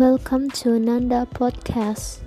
Welcome to Nanda Podcast.